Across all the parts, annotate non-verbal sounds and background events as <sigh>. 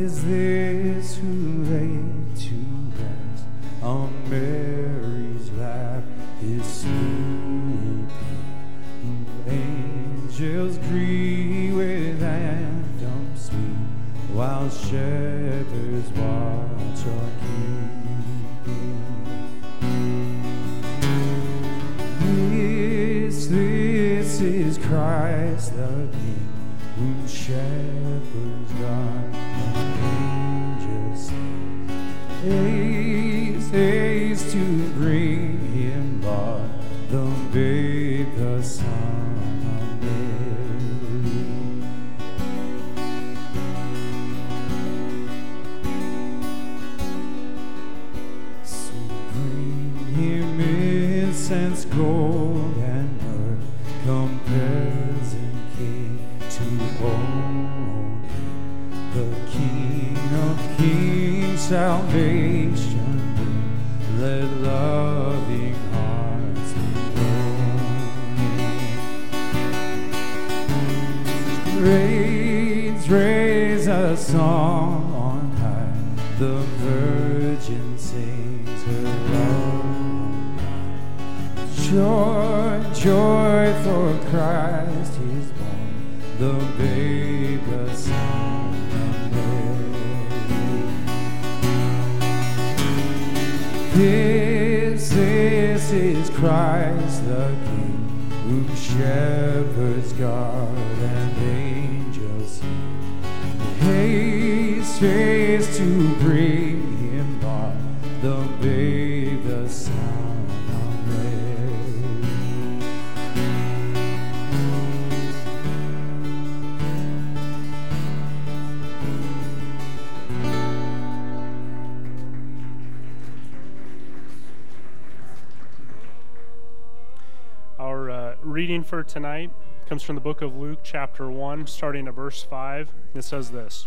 is this Haste, haste to bring him Lord, the babe, adore. Raise, raise a song on high. The virgin sings her love. Joy, joy for Christ is born, the babe, the Son of Mary. This, this is Christ the King, whom shepherds guard Haste to bring him Lord, the babe, the of. Our uh, reading for tonight comes from the book of Luke, chapter 1, starting at verse 5. It says this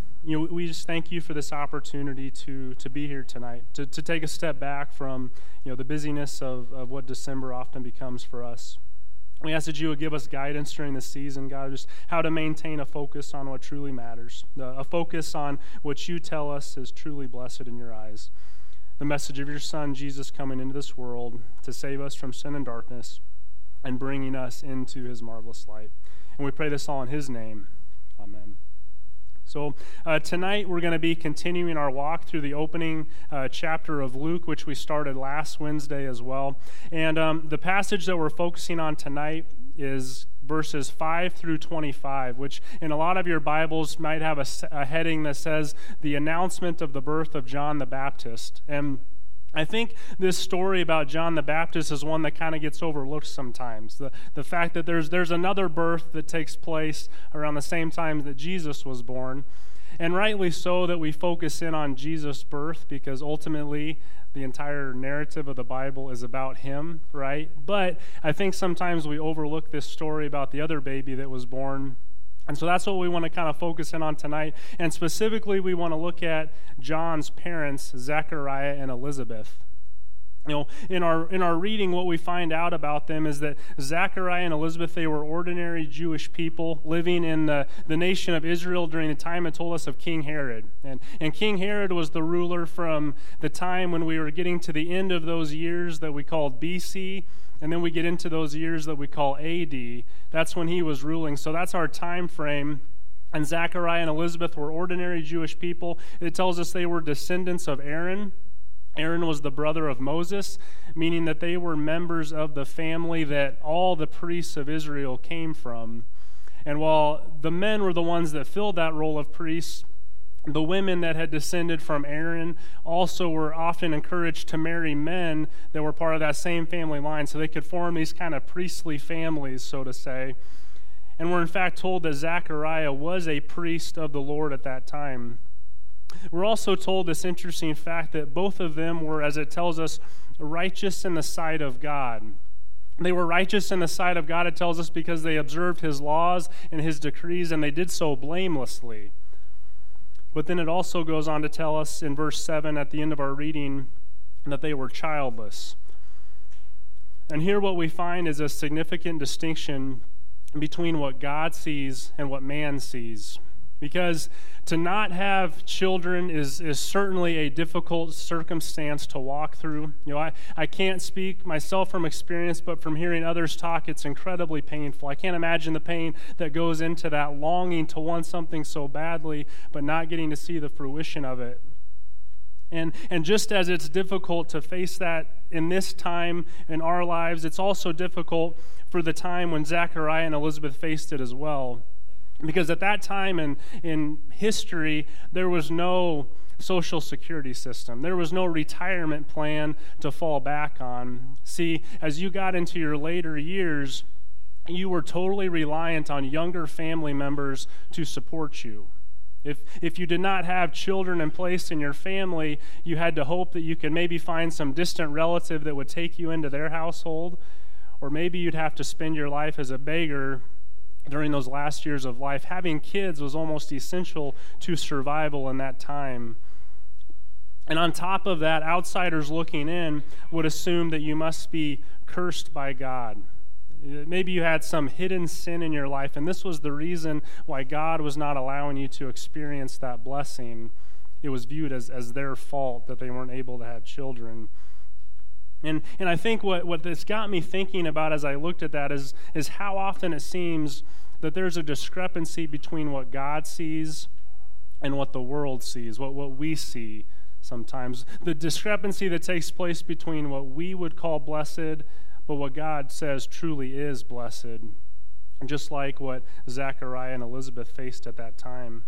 you know, we just thank you for this opportunity to, to be here tonight, to, to take a step back from you know, the busyness of, of what December often becomes for us. We ask that you would give us guidance during the season, God, just how to maintain a focus on what truly matters, a focus on what you tell us is truly blessed in your eyes. The message of your Son, Jesus, coming into this world to save us from sin and darkness and bringing us into his marvelous light. And we pray this all in his name. Amen. So, uh, tonight we're going to be continuing our walk through the opening uh, chapter of Luke, which we started last Wednesday as well. And um, the passage that we're focusing on tonight is verses 5 through 25, which in a lot of your Bibles might have a, a heading that says the announcement of the birth of John the Baptist. And I think this story about John the Baptist is one that kind of gets overlooked sometimes. The, the fact that there's, there's another birth that takes place around the same time that Jesus was born. And rightly so that we focus in on Jesus' birth because ultimately the entire narrative of the Bible is about him, right? But I think sometimes we overlook this story about the other baby that was born and so that's what we want to kind of focus in on tonight. And specifically, we want to look at John's parents, Zechariah and Elizabeth. You know, in our in our reading, what we find out about them is that Zechariah and Elizabeth they were ordinary Jewish people living in the, the nation of Israel during the time it told us of King Herod. And and King Herod was the ruler from the time when we were getting to the end of those years that we called BC and then we get into those years that we call AD. That's when he was ruling. So that's our time frame. And Zechariah and Elizabeth were ordinary Jewish people. It tells us they were descendants of Aaron. Aaron was the brother of Moses, meaning that they were members of the family that all the priests of Israel came from. And while the men were the ones that filled that role of priests, the women that had descended from Aaron also were often encouraged to marry men that were part of that same family line so they could form these kind of priestly families, so to say. And we're in fact told that Zechariah was a priest of the Lord at that time. We're also told this interesting fact that both of them were, as it tells us, righteous in the sight of God. They were righteous in the sight of God, it tells us, because they observed his laws and his decrees, and they did so blamelessly. But then it also goes on to tell us in verse 7 at the end of our reading that they were childless. And here, what we find is a significant distinction between what God sees and what man sees. Because to not have children is, is certainly a difficult circumstance to walk through. You know, I, I can't speak myself from experience, but from hearing others talk, it's incredibly painful. I can't imagine the pain that goes into that longing to want something so badly, but not getting to see the fruition of it. And, and just as it's difficult to face that in this time in our lives, it's also difficult for the time when Zachariah and Elizabeth faced it as well. Because at that time in, in history, there was no social security system. There was no retirement plan to fall back on. See, as you got into your later years, you were totally reliant on younger family members to support you. If, if you did not have children in place in your family, you had to hope that you could maybe find some distant relative that would take you into their household. Or maybe you'd have to spend your life as a beggar during those last years of life, having kids was almost essential to survival in that time. And on top of that, outsiders looking in would assume that you must be cursed by God. Maybe you had some hidden sin in your life, and this was the reason why God was not allowing you to experience that blessing. It was viewed as, as their fault that they weren't able to have children. And, and I think what, what this got me thinking about as I looked at that is, is how often it seems that there's a discrepancy between what God sees and what the world sees, what, what we see sometimes. The discrepancy that takes place between what we would call blessed, but what God says truly is blessed, just like what Zachariah and Elizabeth faced at that time.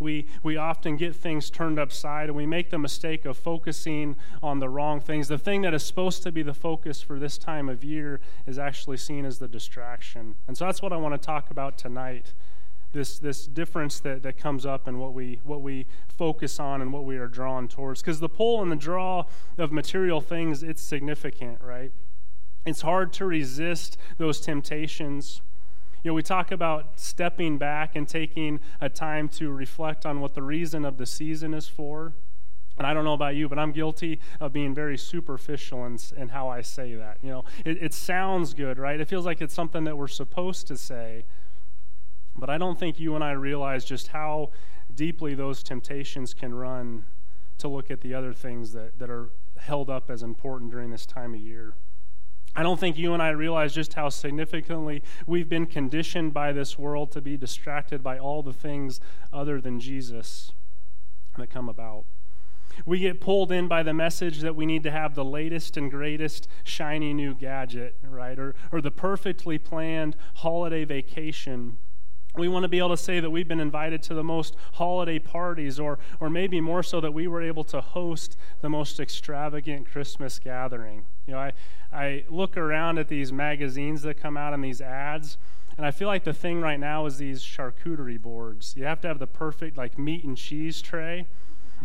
We, we often get things turned upside and we make the mistake of focusing on the wrong things. The thing that is supposed to be the focus for this time of year is actually seen as the distraction. And so that's what I want to talk about tonight. This, this difference that, that comes up in what we, what we focus on and what we are drawn towards. Because the pull and the draw of material things, it's significant, right? It's hard to resist those temptations. You know, we talk about stepping back and taking a time to reflect on what the reason of the season is for. And I don't know about you, but I'm guilty of being very superficial in, in how I say that. You know, it, it sounds good, right? It feels like it's something that we're supposed to say. But I don't think you and I realize just how deeply those temptations can run to look at the other things that, that are held up as important during this time of year. I don't think you and I realize just how significantly we've been conditioned by this world to be distracted by all the things other than Jesus that come about. We get pulled in by the message that we need to have the latest and greatest shiny new gadget, right? Or, or the perfectly planned holiday vacation we want to be able to say that we've been invited to the most holiday parties, or, or maybe more so that we were able to host the most extravagant Christmas gathering. You know, I, I look around at these magazines that come out and these ads, and I feel like the thing right now is these charcuterie boards. You have to have the perfect, like, meat and cheese tray.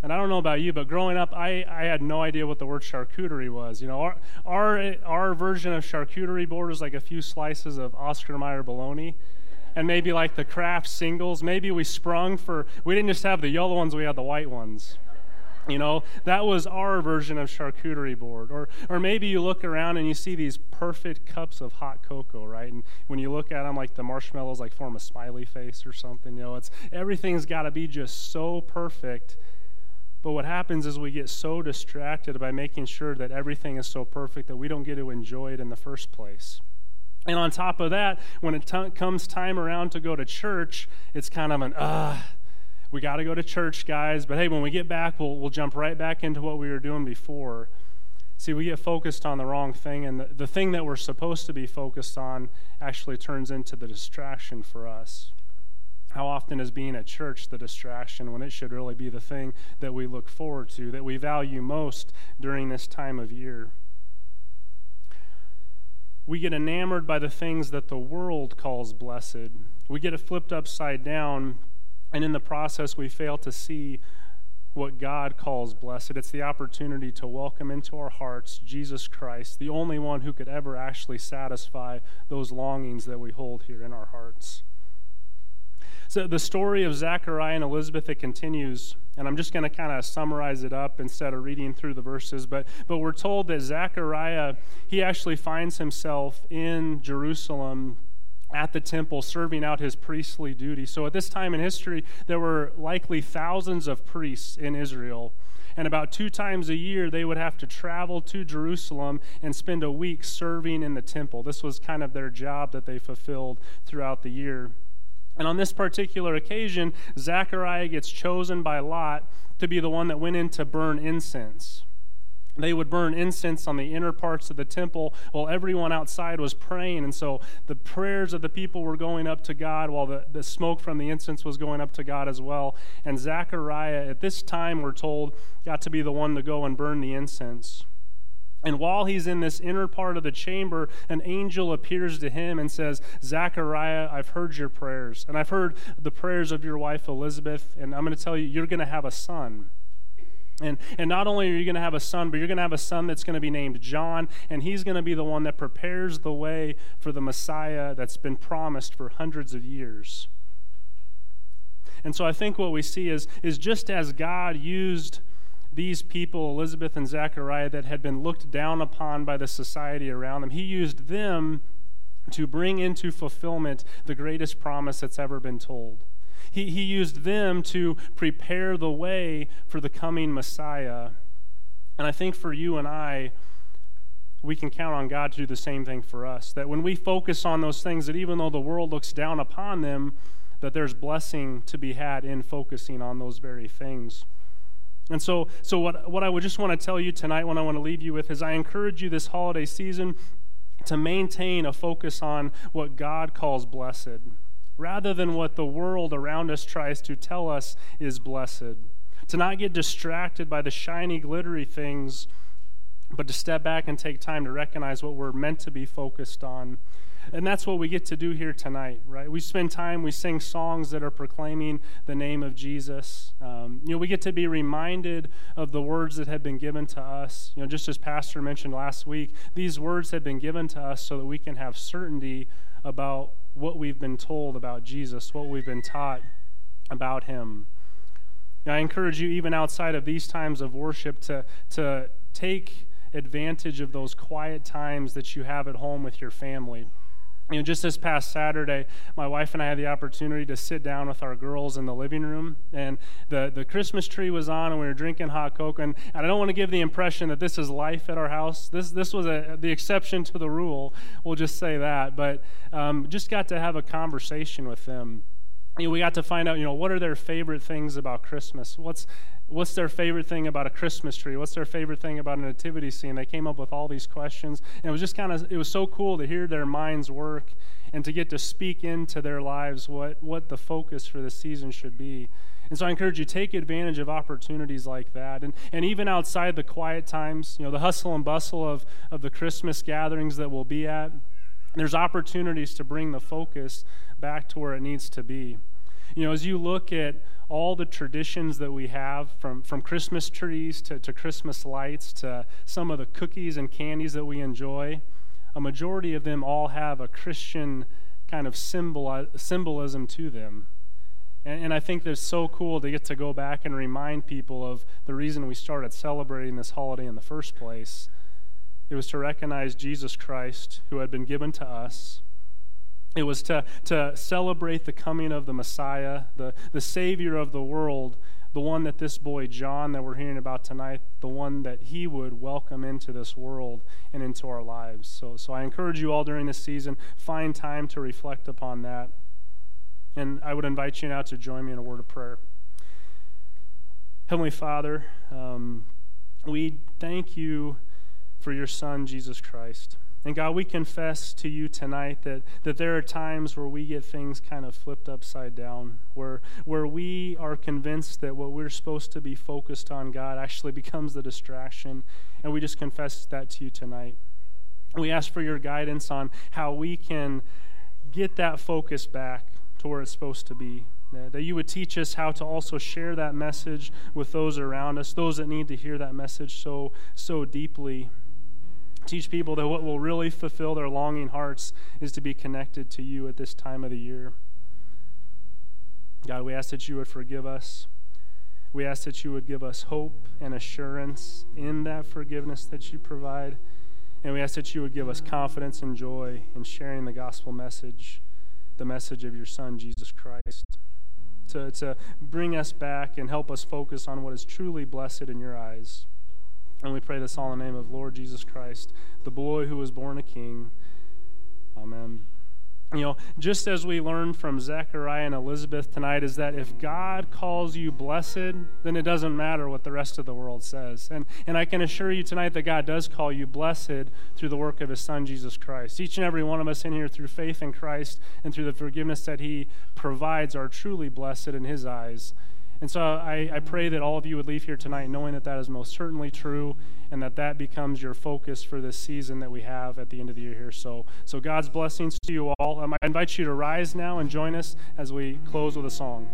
And I don't know about you, but growing up, I, I had no idea what the word charcuterie was. You know, our, our, our version of charcuterie board is like a few slices of Oscar Mayer bologna and maybe like the Kraft singles. Maybe we sprung for, we didn't just have the yellow ones, we had the white ones. You know, that was our version of charcuterie board. Or, or maybe you look around and you see these perfect cups of hot cocoa, right? And when you look at them, like the marshmallows, like form a smiley face or something. You know, it's everything's got to be just so perfect. But what happens is we get so distracted by making sure that everything is so perfect that we don't get to enjoy it in the first place. And on top of that, when it t- comes time around to go to church, it's kind of an, uh, we got to go to church, guys. But hey, when we get back, we'll, we'll jump right back into what we were doing before. See, we get focused on the wrong thing, and the, the thing that we're supposed to be focused on actually turns into the distraction for us. How often is being at church the distraction when it should really be the thing that we look forward to, that we value most during this time of year? We get enamored by the things that the world calls blessed. We get it flipped upside down And in the process, we fail to see what God calls blessed. It's the opportunity to welcome into our hearts Jesus Christ, the only one who could ever actually satisfy those longings that we hold here in our hearts. So the story of Zachariah and Elizabeth it continues, and I'm just going to kind of summarize it up instead of reading through the verses. But but we're told that Zachariah he actually finds himself in Jerusalem at the temple serving out his priestly duty. So at this time in history, there were likely thousands of priests in Israel. And about two times a year, they would have to travel to Jerusalem and spend a week serving in the temple. This was kind of their job that they fulfilled throughout the year. And on this particular occasion, Zechariah gets chosen by Lot to be the one that went in to burn incense. They would burn incense on the inner parts of the temple while everyone outside was praying. And so the prayers of the people were going up to God while the, the smoke from the incense was going up to God as well. And Zechariah, at this time, we're told, got to be the one to go and burn the incense. And while he's in this inner part of the chamber, an angel appears to him and says, Zachariah, I've heard your prayers, and I've heard the prayers of your wife Elizabeth, and I'm going to tell you, you're going to have a son. And, and not only are you going to have a son, but you're going to have a son that's going to be named John, and he's going to be the one that prepares the way for the Messiah that's been promised for hundreds of years. And so I think what we see is, is just as God used these people, Elizabeth and Zechariah, that had been looked down upon by the society around them, he used them to bring into fulfillment the greatest promise that's ever been told. He, he used them to prepare the way for the coming Messiah. And I think for you and I, we can count on God to do the same thing for us. That when we focus on those things, that even though the world looks down upon them, that there's blessing to be had in focusing on those very things. And so, so what, what I would just want to tell you tonight, what I want to leave you with, is I encourage you this holiday season to maintain a focus on what God calls blessed, rather than what the world around us tries to tell us is blessed. To not get distracted by the shiny, glittery things, but to step back and take time to recognize what we're meant to be focused on and that's what we get to do here tonight, right? We spend time, we sing songs that are proclaiming the name of Jesus. Um, you know, we get to be reminded of the words that have been given to us. You know, just as Pastor mentioned last week, these words have been given to us so that we can have certainty about what we've been told about Jesus, what we've been taught about him. Now, I encourage you, even outside of these times of worship, to, to take advantage of those quiet times that you have at home with your family. You know, just this past Saturday, my wife and I had the opportunity to sit down with our girls in the living room, and the, the Christmas tree was on, and we were drinking hot cocoa. And, and I don't want to give the impression that this is life at our house. This this was a, the exception to the rule. We'll just say that. But um, just got to have a conversation with them. You know, we got to find out, you know, what are their favorite things about Christmas? What's what's their favorite thing about a Christmas tree? What's their favorite thing about a nativity scene? They came up with all these questions. And it was just kind of, it was so cool to hear their minds work and to get to speak into their lives what, what the focus for the season should be. And so I encourage you, take advantage of opportunities like that. And, and even outside the quiet times, you know, the hustle and bustle of, of the Christmas gatherings that we'll be at, there's opportunities to bring the focus back to where it needs to be. You know, as you look at all the traditions that we have, from, from Christmas trees to, to Christmas lights to some of the cookies and candies that we enjoy, a majority of them all have a Christian kind of symbol, symbolism to them. And, and I think it's so cool to get to go back and remind people of the reason we started celebrating this holiday in the first place. It was to recognize Jesus Christ, who had been given to us it was to, to celebrate the coming of the Messiah, the, the Savior of the world, the one that this boy John that we're hearing about tonight, the one that he would welcome into this world and into our lives. So, so I encourage you all during this season, find time to reflect upon that. And I would invite you now to join me in a word of prayer. Heavenly Father, um, we thank you for your Son, Jesus Christ. And God, we confess to you tonight that, that there are times where we get things kind of flipped upside down, where, where we are convinced that what we're supposed to be focused on, God, actually <laughs> becomes the distraction. And we just confess that to you tonight. We ask for your guidance on how we can get that focus back to where it's supposed to be. that you would teach us how to also share that message with those around us, those that need to hear that message so so deeply. Teach people that what will really fulfill their longing hearts is to be connected to you at this time of the year. God, we ask that you would forgive us. We ask that you would give us hope and assurance in that forgiveness that you provide. And we ask that you would give us confidence and joy in sharing the gospel message, the message of your Son, Jesus Christ. To, to bring us back and help us focus on what is truly blessed in your eyes. And we pray this all in the name of Lord Jesus Christ, the boy who was born a king. Amen. You know, just as we learned from Zechariah and Elizabeth tonight, is that if God calls you blessed, then it doesn't matter what the rest of the world says. And, and I can assure you tonight that God does call you blessed through the work of His Son, Jesus Christ. Each and every one of us in here, through faith in Christ and through the forgiveness that He provides, are truly blessed in His eyes. And so I, I, pray that all of you would leave here tonight knowing that that is most certainly true and that that becomes your focus for this season that we have at the end of the year here. So, so God's blessings to you all. Um, I invite you to rise now and join us as we close with a song.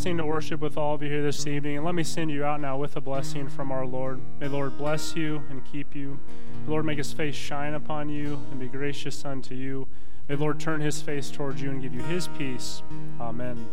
Blessing to worship with all of you here this evening. And let me send you out now with a blessing from our Lord. May Lord bless you and keep you. May Lord make his face shine upon you and be gracious unto you. May Lord turn his face towards you and give you his peace. Amen.